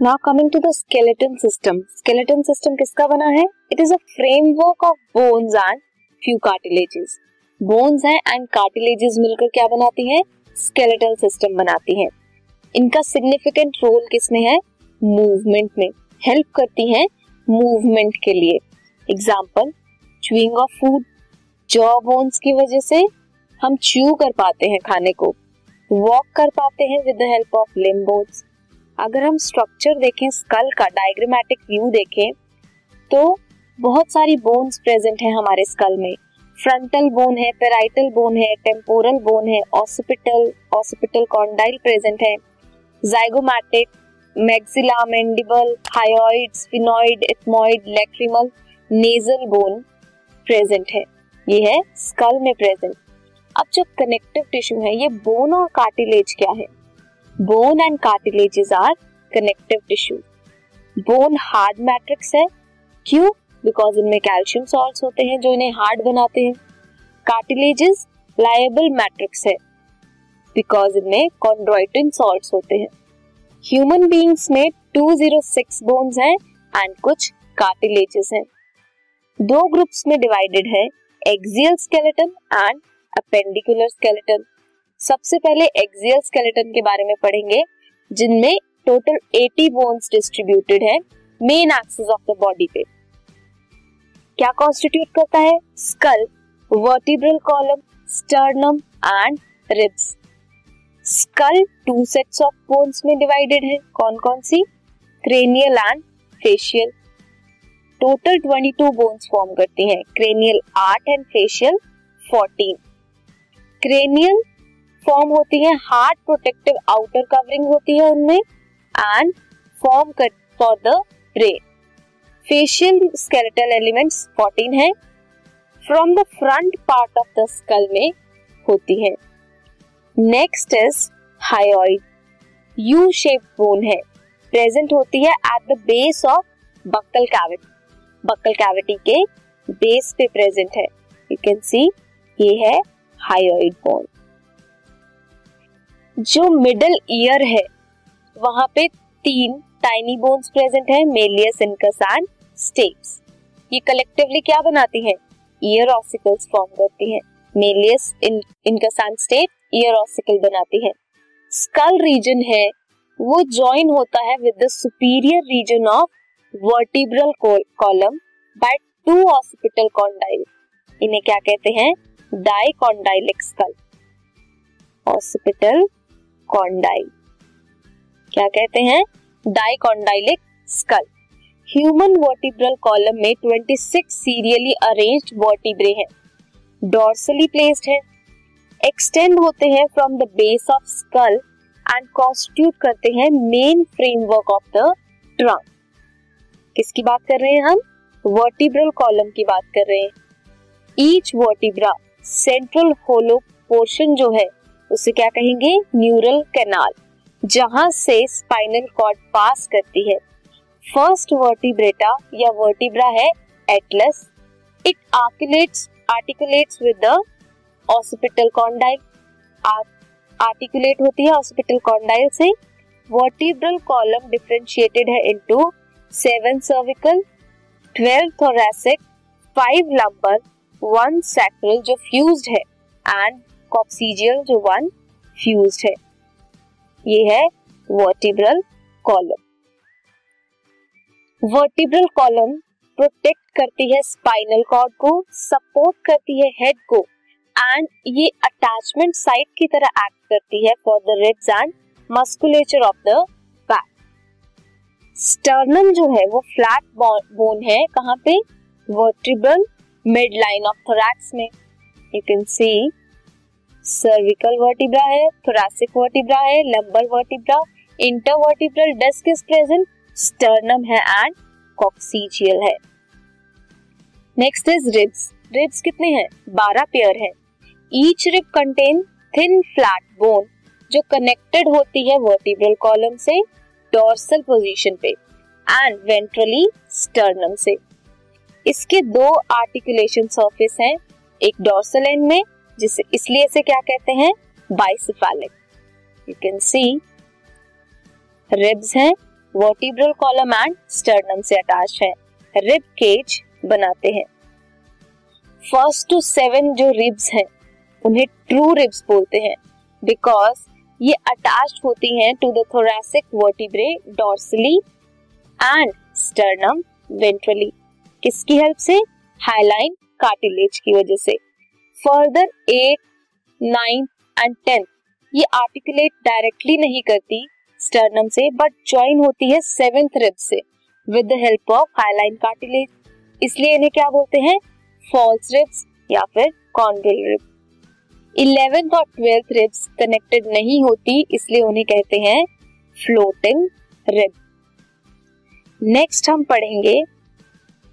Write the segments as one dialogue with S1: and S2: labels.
S1: Now coming to the skeleton system skeleton system किसका बना है? It is a framework of bones and few cartilages bones हैं and cartilages मिलकर क्या बनाती हैं? स्केलेटल सिस्टम बनाती हैं. इनका सिग्निफिकेंट रोल किसमें है? मूवमेंट में. हेल्प करती हैं मूवमेंट के लिए. Example chewing of food jaw bones की वजह से हम च्यू कर पाते हैं खाने को. वॉक कर पाते हैं with the help of limb bones अगर हम स्ट्रक्चर देखें स्कल का डायग्रामेटिक व्यू देखें तो बहुत सारी बोन्स प्रेजेंट है हमारे स्कल में। फ्रंटल बोन है पेराइटल बोन है टेम्पोरल बोन है ऑसिपिटल ऑसिपिटल कॉन्डाइल प्रेजेंट है। Zygomatic maxilla mandible hyoid sphenoid ethmoid lacrimal nasal bone present है। ये है स्कल में प्रेजेंट अब जो कनेक्टिव टिश्यू है, ये बोन और कार्टिलेज क्या है? Bone and cartilages are connective tissue bone hard matrix है। क्यों? बिकॉज़ इनमें कैल्शियम सॉल्ट्स होते हैं जो इन्हें हार्ड बनाते हैं। कार्टिलेजेस लायबल मैट्रिक्स है। बिकॉज़ इनमें कॉन्ड्रोइटिन सॉल्ट्स होते हैं। ह्यूमन बींग्स में 206 बोन्स हैं एंड कुछ कार्टिलेजेस हैं। दो ग्रुप्स में डिवाइडेड है। Axial skeleton and appendicular skeleton सबसे पहले एक्सियल स्केलेटन के बारे में पढ़ेंगे, जिनमें टोटल 80 बोन्स डिस्ट्रीब्यूटेड है main axis of the body पे। क्या कॉन्स्टिट्यूट करता है? Skull vertebral column sternum and ribs skull two sets of bones में डिवाइडेड है। कौन कौन सी? Cranial and facial total 22 bones form करती हैं। Cranial 8 and facial 14 cranial form होती है हार्ड प्रोटेक्टिव आउटर कवरिंग होती है उनमें and form for the brain facial skeletal elements 14 है. From the front part of the skull में होती है. Next is hyoid U shape bone है. प्रेजेंट होती है at the base of buccal cavity buccal cavity के बेस पे present है. यू कैन सी ये है हाइड बोन जो मिडल ईयर है, वहाँ पे तीन टाइनी बोन्स प्रेजेंट है मेलियस इनकस एंड स्टेप्स ये कलेक्टिवली क्या बनाती हैं? ईयर ऑसिकल्स फॉर्म करती हैं। Malleus incus and stapes ear ossicle बनाती है। स्कल रीजन है, वो ज्वाइन होता है with the superior region of vertebral column by two occipital condyle इन्हें क्या कहते हैं? डाइकॉन्डाइलिक स्कल ऑसिपिटल कॉन्डाइल क्या कहते हैं? Dicondylic skull human vertebral column में 26 सीरियली अरेंज्ड वर्टिब्रे हैं। डॉर्सली प्लेस्ड है। एक्सटेंड होते हैं from the base of skull and constitute करते हैं main framework of the trunk किसकी बात कर रहे हैं हम? वर्टिब्रल कॉलम की बात कर रहे हैं। Each vertebra central hollow portion जो है उसे क्या कहेंगे? न्यूरल कैनाल जहाँ से स्पाइनल कॉर्ड पास करती है। फ़र्स्ट वर्टिब्रेटा या वर्टिब्रा है atlas it articulates articulates with the occipital condyle articulate होती है ऑसिपिटल कॉन्डाइल से। वर्टिब्रल कॉलम डिफरेंशिएटेड है into seven cervical twelve thoracic five lumbar one sacral जो फ्यूज्ड है। एंड कॉक्सीजियल जो वन फ्यूज है। ये है vertebral column vertebral column protect करती है स्पाइनल कॉर्ड को सपोर्ट करती है हेड को। एंड ये अटैचमेंट साइट की तरह एक्ट करती है for the ribs and musculature of the back sternum जो है, वो फ्लैट बोन है कहाँ पे? Vertebral mid line of thorax में। You can see cervical vertebra है थोरैसिक वर्टिब्रा है lumbar vertebra intervertebral disc is present sternum है एंड कॉक्सीजियल है। नेक्स्ट इज़ रिब्स रिब्स कितने हैं? बारह पेयर है। Each rib contain thin flat bone जो कनेक्टेड होती है वर्टिब्रल कॉलम से डोर्सल पोजीशन पे एंड वेंट्रली स्टर्नम से। इसके दो आर्टिकुलेशन सरफेस हैं, एक डोर्सल एंड में जिसे इसलिए इसे क्या कहते हैं? Bicephalic you can see ribs हैं वर्टिब्रल कॉलम एंड स्टर्नम से अटैच है. रिब केज बनाते हैं. फ़र्स्ट टू सेवन जो रिब्स हैं, उन्हें ट्रू रिब्स बोलते हैं बिकॉज़ ये अटैच होती हैं to the thoracic vertebrae dorsally and sternum ventrally किसकी हेल्प से? हाईलाइन कार्टिलेज की वजह से. Further eight nine and ten ये आर्टिकुलेट डायरेक्टली नहीं करती स्टर्नम से बट ज्वाइन होती है सेवेंथ रिब से with the help of hyaline cartilage इसलिए इन्हें क्या बोलते हैं? फॉल्स रिब्स या फिर कॉन्ड्रल रिब इलेवेंथ और ट्वेल्थ रिब्स कनेक्टेड नहीं होती, इसलिए उन्हें कहते हैं फ्लोटिंग रिब नेक्स्ट हम पढ़ेंगे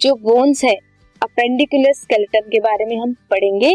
S1: जो बोन्स है अपेंडिकुलर स्केलेटन के बारे में हम पढ़ेंगे.